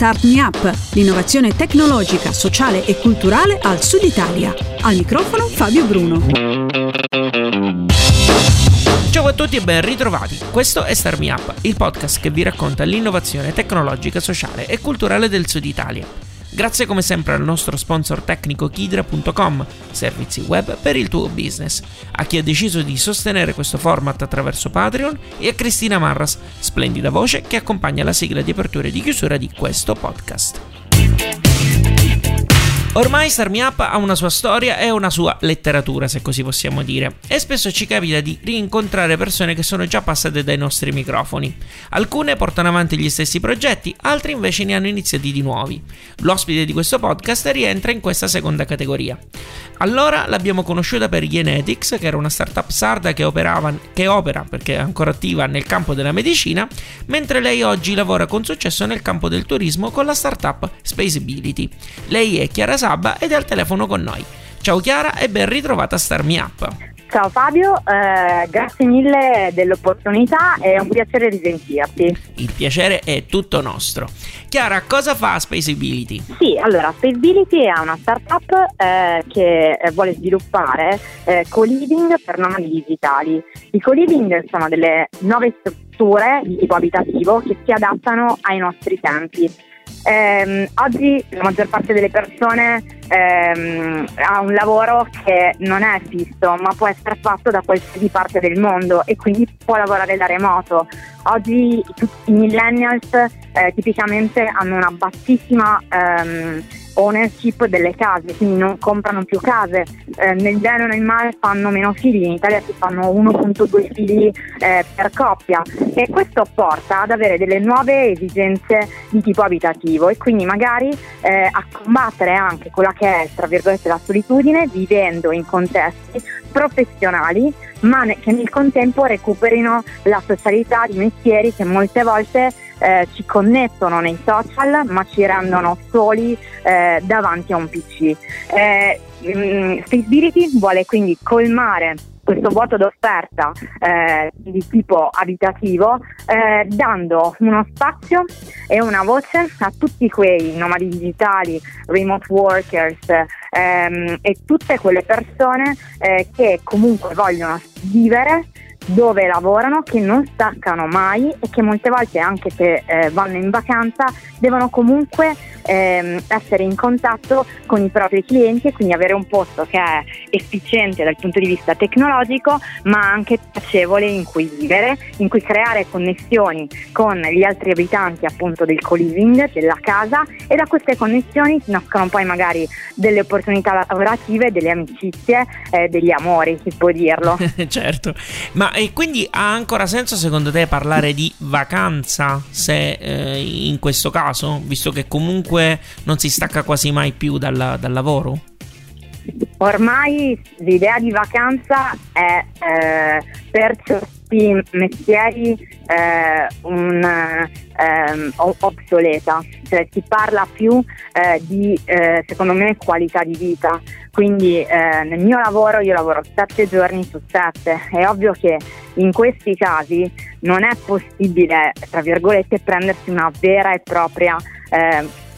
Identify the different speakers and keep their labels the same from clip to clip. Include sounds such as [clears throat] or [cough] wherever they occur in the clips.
Speaker 1: Start Me Up, l'innovazione tecnologica, sociale e culturale al Sud Italia. Al microfono Fabio Bruno.
Speaker 2: Ciao a tutti e ben ritrovati. Questo è Start Me Up, il podcast che vi racconta l'innovazione tecnologica, sociale e culturale del Sud Italia. Grazie come sempre al nostro sponsor tecnico Kidra.com, servizi web per il tuo business, a chi ha deciso di sostenere questo format attraverso Patreon e a Cristina Marras, splendida voce che accompagna la sigla di apertura e di chiusura di questo podcast. Ormai Star Me Up ha una sua storia e una sua letteratura, se così possiamo dire, e spesso ci capita di rincontrare persone che sono già passate dai nostri microfoni. Alcune portano avanti gli stessi progetti, altre invece ne hanno iniziati di nuovi. L'ospite di questo podcast rientra in questa seconda categoria. Allora l'abbiamo conosciuta per Genetics, che era una startup sarda che, operava, che opera, perché è ancora attiva, nel campo della medicina, mentre lei oggi lavora con successo nel campo del turismo con la startup Spaceability. Lei è Chiara Sabba ed è al telefono con noi. Ciao Chiara e ben ritrovata a Star Me Up.
Speaker 3: Ciao Fabio, eh, grazie mille dell'opportunità, è un piacere risentirti.
Speaker 2: Il piacere è tutto nostro. Chiara, cosa fa Spaceability?
Speaker 3: Sì, allora Spaceability è una startup eh, che vuole sviluppare eh, co-living per nomadi digitali. I co-living sono delle nuove strutture di tipo abitativo che si adattano ai nostri tempi ehm, oggi la maggior parte delle persone ehm, ha un lavoro che non è fisso, ma può essere fatto da qualsiasi parte del mondo e quindi può lavorare da remoto. Oggi tutti i millennials eh, tipicamente hanno una bassissima ehm, ownership delle case, quindi non comprano più case. Eh, nel bene o nel male fanno meno figli, in Italia si fanno 1.2 figli eh, per coppia e questo porta ad avere delle nuove esigenze di tipo abitativo e quindi magari eh, a combattere anche quella che è tra virgolette la solitudine vivendo in contesti professionali ma che nel contempo recuperino la socialità di mestieri che molte volte eh, ci connettono nei social ma ci rendono soli eh, davanti a un PC. Eh, mm, vuole quindi colmare questo vuoto d'offerta eh, di tipo abitativo eh, dando uno spazio e una voce a tutti quei nomadi digitali, remote workers ehm, e tutte quelle persone eh, che comunque vogliono vivere dove lavorano, che non staccano mai e che molte volte anche se eh, vanno in vacanza devono comunque ehm, essere in contatto con i propri clienti e quindi avere un posto che è efficiente dal punto di vista tecnologico ma anche piacevole in cui vivere, in cui creare connessioni con gli altri abitanti appunto del co-living, della casa. E da queste connessioni nascono poi magari delle opportunità lavorative, delle amicizie, eh, degli amori, si può dirlo. [laughs]
Speaker 2: certo, ma e quindi ha ancora senso secondo te parlare di vacanza se eh, in questo caso, visto che comunque non si stacca quasi mai più dal, dal lavoro?
Speaker 3: Ormai l'idea di vacanza è eh, per certi mestieri eh, un, eh, obsoleta, cioè si parla più eh, di eh, secondo me qualità di vita, quindi eh, nel mio lavoro io lavoro sette giorni su sette, è ovvio che in questi casi non è possibile, tra virgolette, prendersi una vera e propria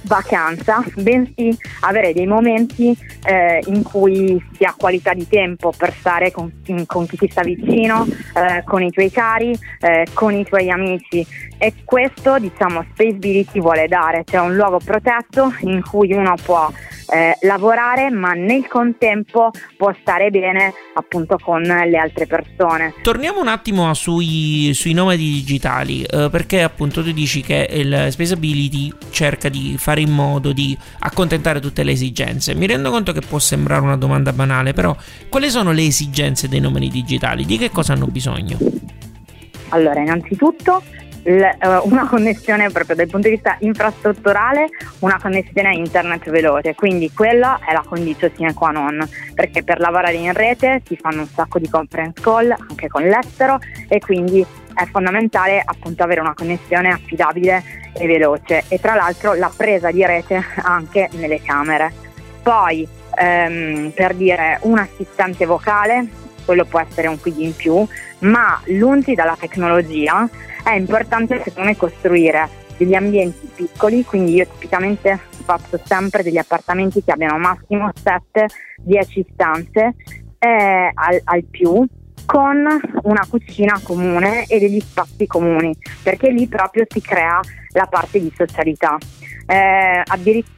Speaker 3: vacanza, bensì avere dei momenti eh, in cui si ha qualità di tempo per stare con, con chi ti sta vicino, eh, con i tuoi cari, eh, con i tuoi amici e questo diciamo Spaceability vuole dare, cioè un luogo protetto in cui uno può eh, lavorare ma nel contempo può stare bene appunto con le altre persone.
Speaker 2: Torniamo un attimo sui, sui nomadi digitali eh, perché appunto tu dici che il Spaceability cerca di fare in modo di accontentare tutte le esigenze. Mi rendo conto che può sembrare una domanda banale però quali sono le esigenze dei nomadi digitali? Di che cosa hanno bisogno?
Speaker 3: Allora innanzitutto eh, una connessione proprio dal punto di vista infrastrutturale, una connessione a internet veloce, quindi quella è la condizione sine qua non, perché per lavorare in rete si fanno un sacco di conference call anche con l'estero e quindi è fondamentale appunto avere una connessione affidabile e veloce e tra l'altro la presa di rete [laughs] anche nelle camere. Poi ehm, per dire un assistente vocale, quello può essere un quid in più, ma lungi dalla tecnologia è importante secondo me costruire degli ambienti piccoli, quindi io tipicamente faccio sempre degli appartamenti che abbiano massimo 7-10 stanze eh, al, al più con una cucina comune e degli spazi comuni, perché lì proprio si crea la parte di socialità. Eh,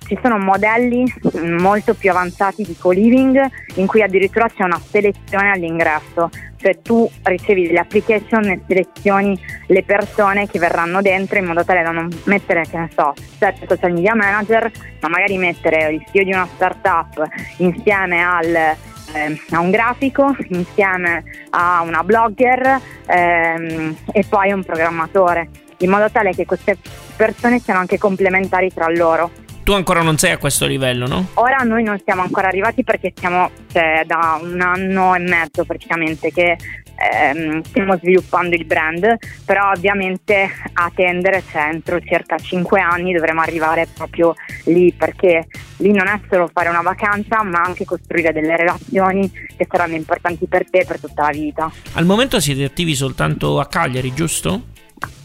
Speaker 3: ci sono modelli molto più avanzati di co-living in cui addirittura c'è una selezione all'ingresso, cioè tu ricevi delle application e selezioni le persone che verranno dentro in modo tale da non mettere, che ne so, sette social media manager, ma magari mettere il CEO di una startup insieme al eh, a un grafico insieme a una blogger ehm, e poi un programmatore, in modo tale che queste persone siano anche complementari tra loro.
Speaker 2: Tu ancora non sei a questo livello, no?
Speaker 3: Ora noi non siamo ancora arrivati perché siamo cioè, da un anno e mezzo praticamente che ehm, stiamo sviluppando il brand, però ovviamente a tendere cioè, entro circa 5 anni dovremo arrivare proprio lì perché lì non è solo fare una vacanza ma anche costruire delle relazioni che saranno importanti per te per tutta la vita.
Speaker 2: Al momento siete attivi soltanto a Cagliari, giusto?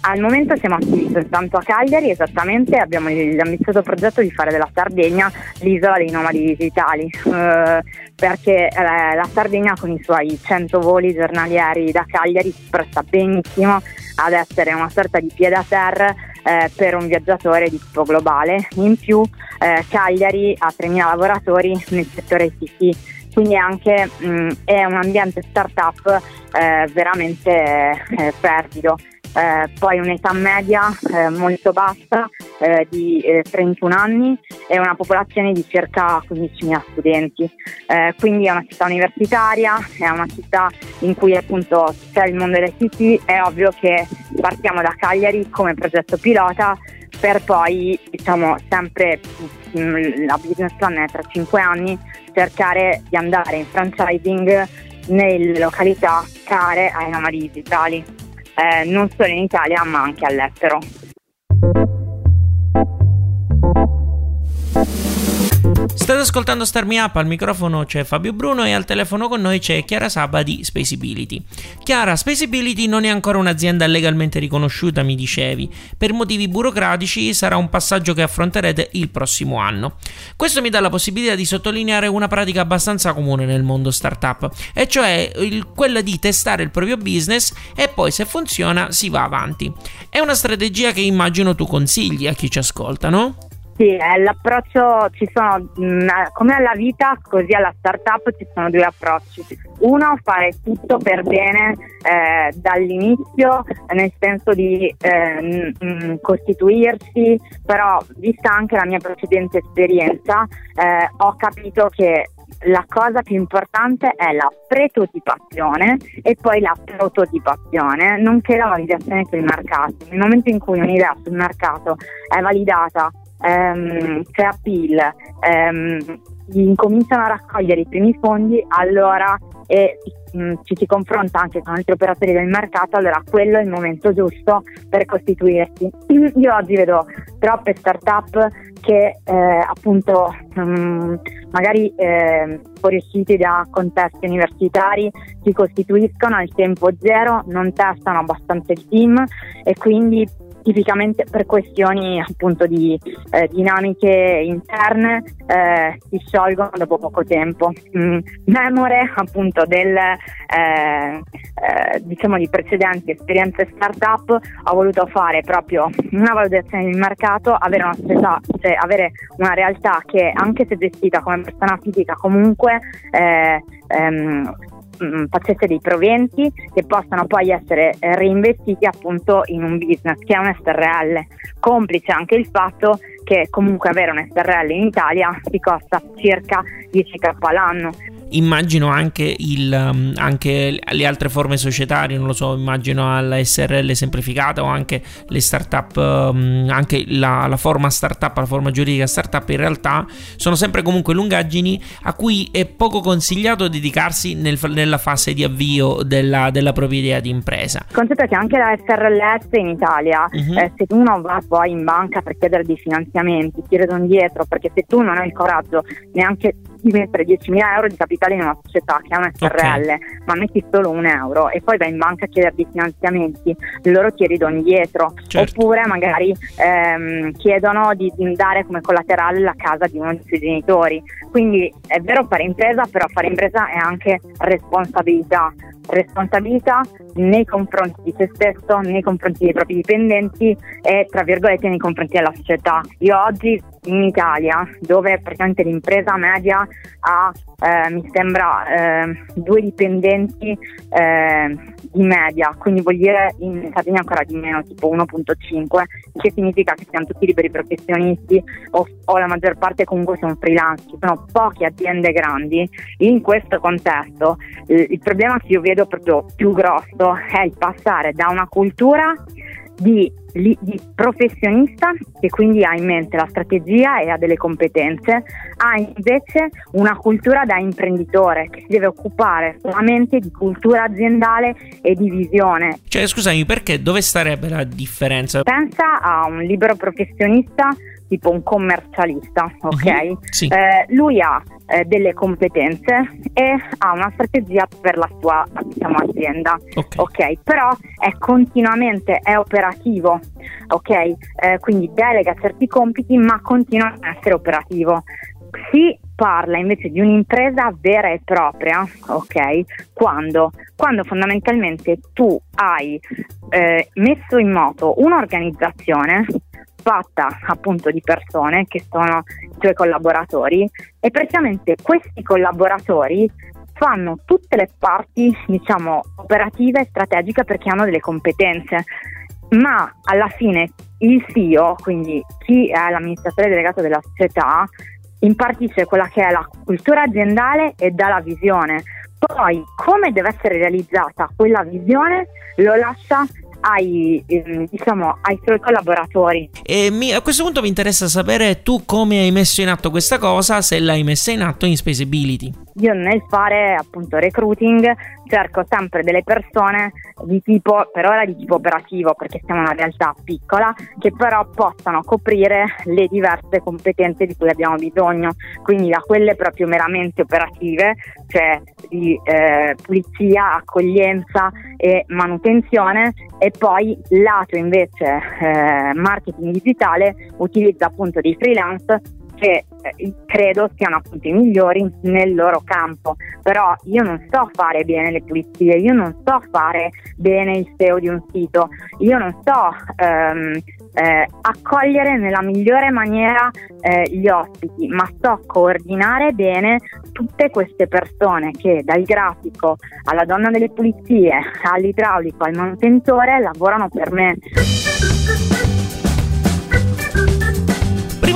Speaker 3: Al momento siamo attivi soltanto a Cagliari, esattamente, abbiamo l'ambizioso progetto di fare della Sardegna l'isola dei nomadi digitali, eh, perché eh, la Sardegna con i suoi 100 voli giornalieri da Cagliari si presta benissimo ad essere una sorta di piede a terra eh, per un viaggiatore di tipo globale. In più eh, Cagliari ha 3.000 lavoratori nel settore ICT quindi anche mh, è un ambiente startup eh, veramente eh, fervido eh, poi un'età media eh, molto bassa eh, di 31 eh, anni e una popolazione di circa 15.000 studenti. Eh, quindi è una città universitaria, è una città in cui appunto c'è il mondo delle CT, è ovvio che partiamo da Cagliari come progetto pilota per poi diciamo sempre mm, la business plan è tra 5 anni cercare di andare in franchising nelle località care ai nomadi digitali eh, non solo in Italia ma anche all'estero.
Speaker 2: State ascoltando Star Me Up, al microfono c'è Fabio Bruno e al telefono con noi c'è Chiara Saba di Spaceability. Chiara, Spaceability non è ancora un'azienda legalmente riconosciuta, mi dicevi. Per motivi burocratici sarà un passaggio che affronterete il prossimo anno. Questo mi dà la possibilità di sottolineare una pratica abbastanza comune nel mondo startup, e cioè il, quella di testare il proprio business e poi se funziona si va avanti. È una strategia che immagino tu consigli a chi ci ascolta, no?
Speaker 3: Sì, l'approccio ci sono, mm, come alla vita, così alla startup ci sono due approcci. Uno, fare tutto per bene eh, dall'inizio, nel senso di eh, mh, costituirsi, però vista anche la mia precedente esperienza, eh, ho capito che la cosa più importante è la prototipazione e poi la prototipazione, nonché la validazione sul mercato. Nel momento in cui un'idea sul mercato è validata ehm, c'è appeal, ehm, incominciano a raccogliere i primi fondi, allora e mm, ci si confronta anche con altri operatori del mercato, allora quello è il momento giusto per costituirsi. [clears throat] Io oggi vedo troppe start-up che eh, appunto mh, mm, magari eh, fuoriusciti da contesti universitari si costituiscono al tempo zero, non testano abbastanza il team e quindi tipicamente per questioni appunto di eh, dinamiche interne eh, si sciolgono dopo poco tempo. Mm, memore appunto del eh, eh, diciamo di precedenti esperienze startup ho voluto fare proprio una valutazione del mercato, avere una società, cioè avere una realtà che anche se gestita come persona fisica comunque eh, ehm, mh, facesse dei proventi che possano poi essere eh, reinvestiti appunto in un business che è un SRL, complice anche il fatto che comunque avere un SRL in Italia ti costa circa 10k all'anno
Speaker 2: immagino anche, il, um, anche, le altre forme societarie, non lo so, immagino alla SRL semplificata o anche le startup, um, anche la, la, forma startup, la forma giuridica startup, in realtà sono sempre comunque lungaggini a cui è poco consigliato dedicarsi nel, nella fase di avvio della, della, propria idea di impresa.
Speaker 3: Il concetto è che anche la SRLS in Italia, uh-huh. eh, se uno va poi in banca per chiedere dei finanziamenti, ti vedono dietro perché se tu non hai il coraggio neanche di mettere 10.000 euro di capitale in una società che è una SRL, okay. ma metti solo un euro e poi vai in banca a chiederti finanziamenti, loro ti ridono indietro. Certo. Oppure magari ehm, chiedono di, di dare come collaterale la casa di uno dei suoi genitori. Quindi è vero fare impresa, però fare impresa è anche responsabilità responsabilità nei confronti di se stesso, nei confronti dei propri dipendenti e tra virgolette nei confronti della società. Io oggi in Italia, dove praticamente l'impresa media ha, eh, mi sembra, eh, due dipendenti eh, di media, quindi vuol dire in Sardegna ancora di meno, tipo 1.5, che significa che siamo tutti liberi professionisti o, o la maggior parte comunque sono freelance, ci sono poche aziende grandi. In questo contesto il problema che io vedo proprio più grosso è il passare da una cultura di, di, professionista che quindi ha in mente la strategia e ha delle competenze, ha invece una cultura da imprenditore che si deve occupare solamente di cultura aziendale e di visione.
Speaker 2: Cioè, scusami, perché dove starebbe la differenza?
Speaker 3: Pensa a un libero professionista tipo un commercialista, ok? Uh-huh, sì. eh, lui ha eh, delle competenze e ha una strategia per la sua diciamo, azienda, okay. ok? Però è continuamente, è operativo, ok? Eh, quindi delega certi compiti ma continua a essere operativo. Si parla invece di un'impresa vera e propria, ok? Quando? Quando fondamentalmente tu hai eh, messo in moto un'organizzazione fatta appunto di persone che sono i tuoi collaboratori e praticamente questi collaboratori fanno tutte le parti diciamo operative e strategiche perché hanno delle competenze ma alla fine il CEO, quindi chi è l'amministratore delegato della società, impartisce quella che è la cultura aziendale e dà la visione. Poi come deve essere realizzata quella visione lo lascia ai, ehm, diciamo, ai suoi collaboratori.
Speaker 2: E mi, a questo punto mi interessa sapere tu come hai messo in atto questa cosa, se l'hai messa in atto in Spaceability.
Speaker 3: Io nel fare appunto recruiting cerco sempre delle persone di tipo, per ora di tipo operativo perché siamo una realtà piccola, che però possano coprire le diverse competenze di cui abbiamo bisogno, quindi da quelle proprio meramente operative, cioè di eh, pulizia, accoglienza e manutenzione e poi lato invece eh, marketing digitale utilizza appunto dei freelance che eh, credo siano appunto i migliori nel loro campo, però io non so fare bene le pulizie, io non so fare bene il SEO di un sito, io non so ehm, eh, accogliere nella migliore maniera eh, gli ospiti, ma so coordinare bene tutte queste persone che dal grafico alla donna delle pulizie, all'idraulico, al manutentore lavorano per me.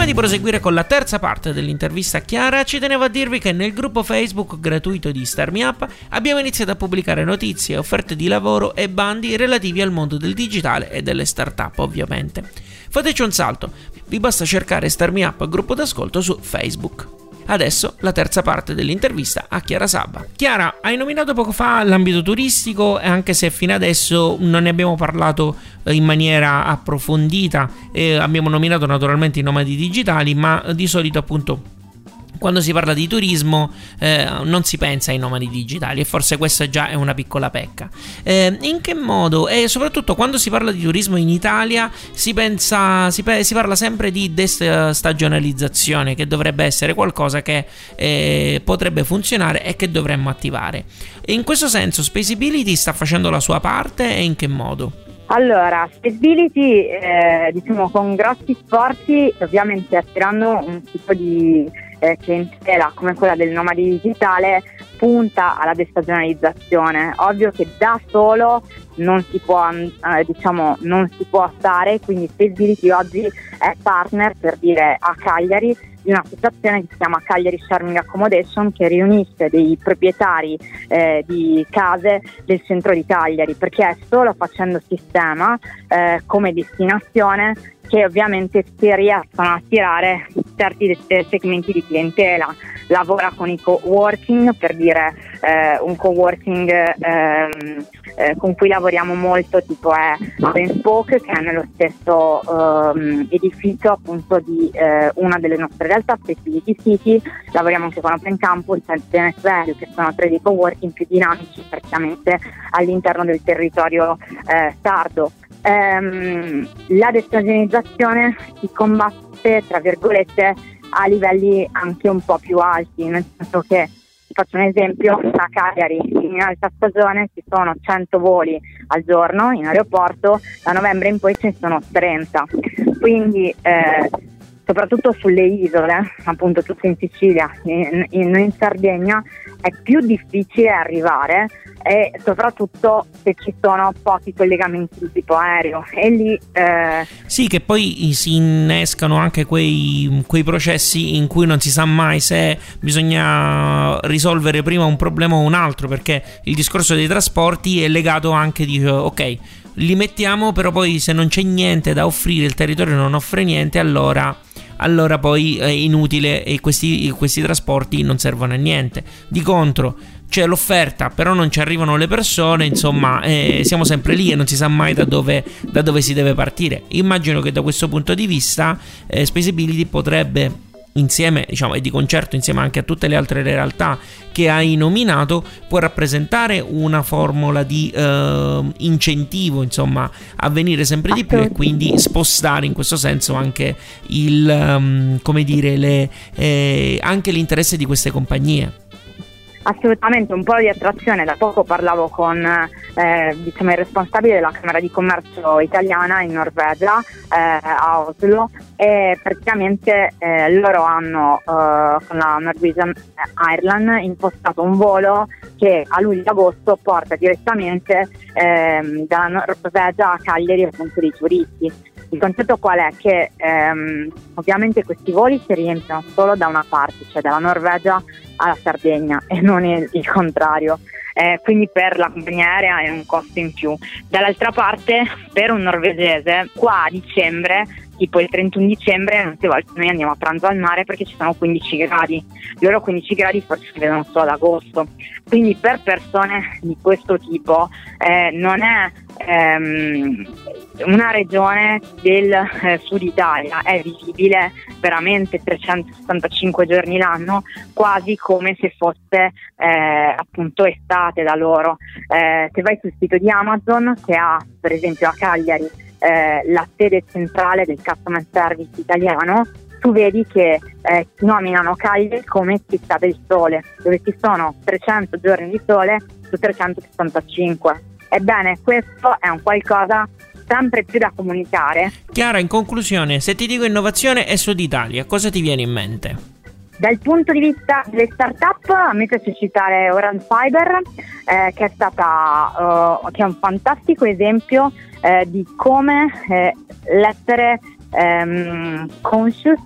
Speaker 2: Prima di proseguire con la terza parte dell'intervista a Chiara, ci tenevo a dirvi che nel gruppo Facebook gratuito di Starmi Up abbiamo iniziato a pubblicare notizie, offerte di lavoro e bandi relativi al mondo del digitale e delle start-up, ovviamente. Fateci un salto, vi basta cercare Starmi Up gruppo d'ascolto su Facebook. Adesso la terza parte dell'intervista a Chiara Sabba. Chiara, hai nominato poco fa l'ambito turistico, anche se fino adesso non ne abbiamo parlato eh, in maniera approfondita. Eh, abbiamo nominato naturalmente i nomadi digitali, ma di solito appunto quando si parla di turismo eh, non si pensa ai nomadi digitali e forse questa già è una piccola pecca. Eh, in che modo? E soprattutto quando si parla di turismo in Italia si, pensa, si, si parla sempre di destagionalizzazione che dovrebbe essere qualcosa che eh, potrebbe funzionare e che dovremmo attivare. in questo senso Spaceability sta facendo la sua parte e in che modo?
Speaker 3: Allora, Spaceability, eh, diciamo con grossi sforzi, ovviamente attirando un tipo di eh, clientela come quella del nomadi digitale punta alla destagionalizzazione. Ovvio che da solo non si può, eh, diciamo, non si può stare, quindi Spaceability oggi è partner per dire a Cagliari di un'associazione che si chiama Cagliari Charming Accommodation che riunisce dei proprietari eh, di case del centro di Cagliari perché è solo facendo sistema eh, come destinazione che ovviamente si riescono a attirare certi segmenti di clientela. lavora con i co-working, per dire eh, un co-working ehm, eh, con cui lavoriamo molto tipo è Spoke che è nello stesso ehm, edificio appunto di eh, una delle nostre realtà, Facility City, lavoriamo anche con Open Campus e Genet Value che sono tre dei co-working più dinamici praticamente all'interno del territorio eh, sardo. Ehm, la destagionizzazione si combatte tra virgolette a livelli anche un po' più alti, nel senso che faccio un esempio, a Cagliari in alta stagione ci sono 100 voli al giorno in aeroporto, da novembre in poi ce ne sono 30, quindi eh, soprattutto sulle isole, appunto tutte in Sicilia, in, in, in Sardegna, è più difficile arrivare e soprattutto se ci sono pochi collegamenti di tipo aereo. E lì eh...
Speaker 2: sì che poi si innescano anche quei, quei, processi in cui non si sa mai se bisogna risolvere prima un problema o un altro perché il discorso dei trasporti è legato anche di ok li mettiamo però poi se non c'è niente da offrire il territorio non offre niente allora allora poi è inutile e questi, questi trasporti non servono a niente. Di contro, c'è l'offerta, però non ci arrivano le persone, insomma, eh, siamo sempre lì e non si sa mai da dove, da dove, si deve partire. Immagino che da questo punto di vista eh, Spaceability potrebbe insieme, diciamo, e di concerto insieme anche a tutte le altre realtà che hai nominato, può rappresentare una formula di eh, incentivo, insomma, a venire sempre di più e quindi spostare in questo senso anche il, um, come dire, le, eh, anche l'interesse di queste compagnie.
Speaker 3: Assolutamente, un po' di attrazione. Da poco parlavo con eh, diciamo, il responsabile della Camera di Commercio italiana in Norvegia, eh, a Oslo, e praticamente eh, loro hanno eh, con la Norwegian Ireland impostato un volo che a luglio-agosto porta direttamente ehm, dalla Norvegia a Cagliari appunto dei turisti. Il concetto qual è? Che ehm, ovviamente questi voli si riempiono solo da una parte, cioè dalla Norvegia alla Sardegna e non il, il contrario. Eh, quindi per la compagnia aerea è un costo in più. Dall'altra parte, per un norvegese, qua a dicembre tipo il 31 dicembre molte volte noi andiamo a pranzo al mare perché ci sono 15 gradi, loro 15 gradi forse si vedono solo ad agosto, quindi per persone di questo tipo eh, non è ehm, una regione del eh, sud Italia, è visibile veramente 365 giorni l'anno, quasi come se fosse eh, appunto estate da loro. Eh, se vai sul sito di Amazon che ha per esempio a Cagliari eh, la sede centrale del customer service italiano, tu vedi che eh, nominano Cagliari come città del sole, dove ci sono 300 giorni di sole su 365. Ebbene, questo è un qualcosa sempre più da comunicare.
Speaker 2: Chiara, in conclusione, se ti dico innovazione e Sud Italia, cosa ti viene in mente?
Speaker 3: Dal punto di vista delle start-up, a me piace citare Orange Fiber, eh, che, è stata, uh, che è un fantastico esempio eh, di come eh, l'essere ehm, conscious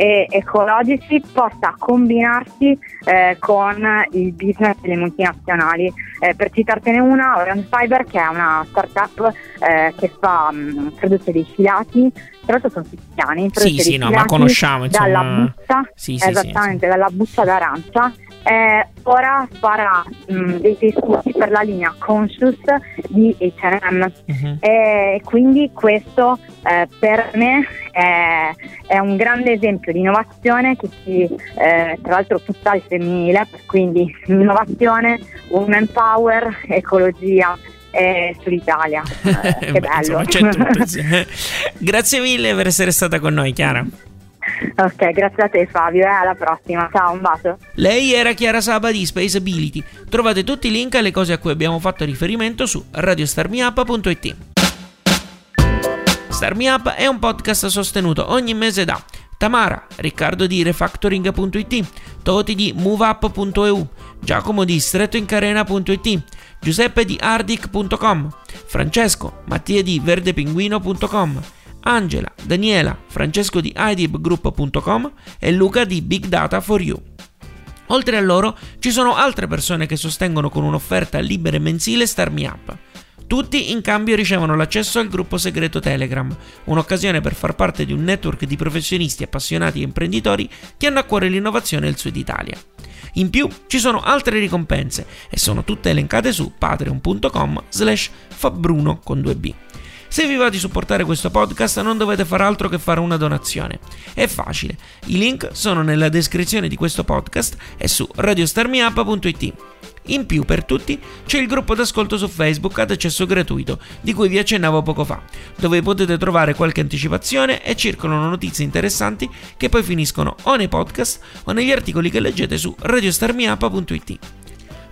Speaker 3: e ecologici possa combinarsi eh, con il business delle multinazionali. Eh, per citartene una, Orange Fiber che è una startup eh, che fa, mh, mm, produce dei filati, tra l'altro sono siciliani,
Speaker 2: sì, sì, no, ma conosciamo insomma...
Speaker 3: dalla busta,
Speaker 2: sì, sì,
Speaker 3: esattamente, sì, dalla busta d'arancia eh, ora farà mh, mm, dei tessuti per la linea Conscious di H&M uh-huh. e quindi questo eh, per me è, è, un grande esempio di innovazione che si eh, tra l'altro tutta al femminile quindi innovazione, woman power, ecologia [laughs] eh, sull'Italia. Che bello.
Speaker 2: Insomma, tutto. [laughs] Grazie mille per essere stata con noi, Chiara. [laughs]
Speaker 3: Ok, grazie a te Fabio e eh, alla prossima. Ciao, un bacio.
Speaker 2: Lei era Chiara Saba di Spaceability. Trovate tutti i link alle cose a cui abbiamo fatto riferimento su radiostarmiup.it. Starmiup è un podcast sostenuto ogni mese da Tamara, Riccardo di Refactoring.it, Toti di MoveUp.eu, Giacomo di StrettoIncarena.it, Giuseppe di Ardic.com, Francesco, Mattia di VerdePinguino.com, Angela, Daniela, Francesco di idibgroup.com e Luca di Big Data for You. Oltre a loro ci sono altre persone che sostengono con un'offerta libera e mensile Star Me Up. Tutti in cambio ricevono l'accesso al gruppo segreto Telegram, un'occasione per far parte di un network di professionisti appassionati e imprenditori che hanno a cuore l'innovazione del Sud Italia. In più ci sono altre ricompense e sono tutte elencate su patreon.com slash fabbruno con 2b. Se vi va di supportare questo podcast non dovete fare altro che fare una donazione. È facile, i link sono nella descrizione di questo podcast e su radiostarmiup.it. In più, per tutti, c'è il gruppo d'ascolto su Facebook ad accesso gratuito, di cui vi accennavo poco fa, dove potete trovare qualche anticipazione e circolano notizie interessanti che poi finiscono o nei podcast o negli articoli che leggete su radiostarmiup.it.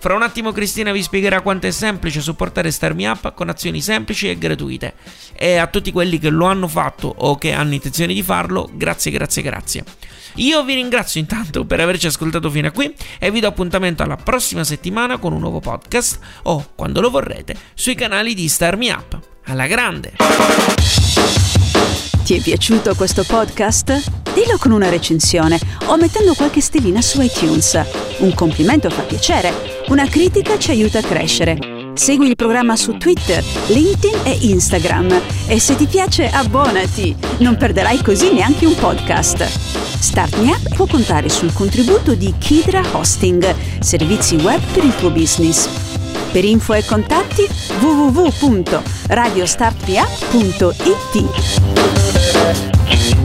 Speaker 2: Fra un attimo Cristina vi spiegherà quanto è semplice supportare Starmi Up con azioni semplici e gratuite. E a tutti quelli che lo hanno fatto o che hanno intenzione di farlo, grazie, grazie, grazie. Io vi ringrazio intanto per averci ascoltato fino a qui e vi do appuntamento alla prossima settimana con un nuovo podcast o, quando lo vorrete, sui canali di Starmi Up. Alla grande!
Speaker 1: Ti è piaciuto questo podcast? Dillo con una recensione o mettendo qualche stellina su iTunes. Un complimento fa piacere, una critica ci aiuta a crescere. Segui il programma su Twitter, LinkedIn e Instagram e se ti piace abbonati, non perderai così neanche un podcast. Start Me Up può contare sul contributo di Kidra Hosting, servizi web per il tuo business. Per info e contatti www.radiostartmeup.it